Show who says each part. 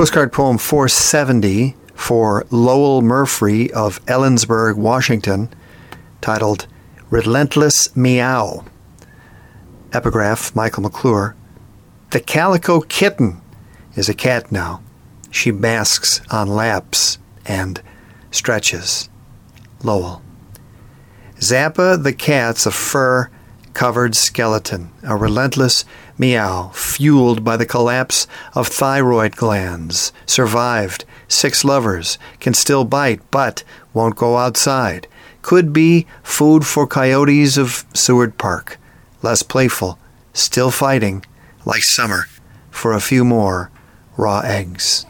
Speaker 1: Postcard poem 470 for Lowell Murphree of Ellensburg, Washington, titled Relentless Meow. Epigraph Michael McClure. The calico kitten is a cat now. She basks on laps and stretches. Lowell. Zappa the cat's a fur covered skeleton, a relentless meow fueled by the collapse of thyroid glands. Survived, six lovers, can still bite, but won't go outside. Could be food for coyotes of Seward Park. Less playful, still fighting, like summer, for a few more raw eggs.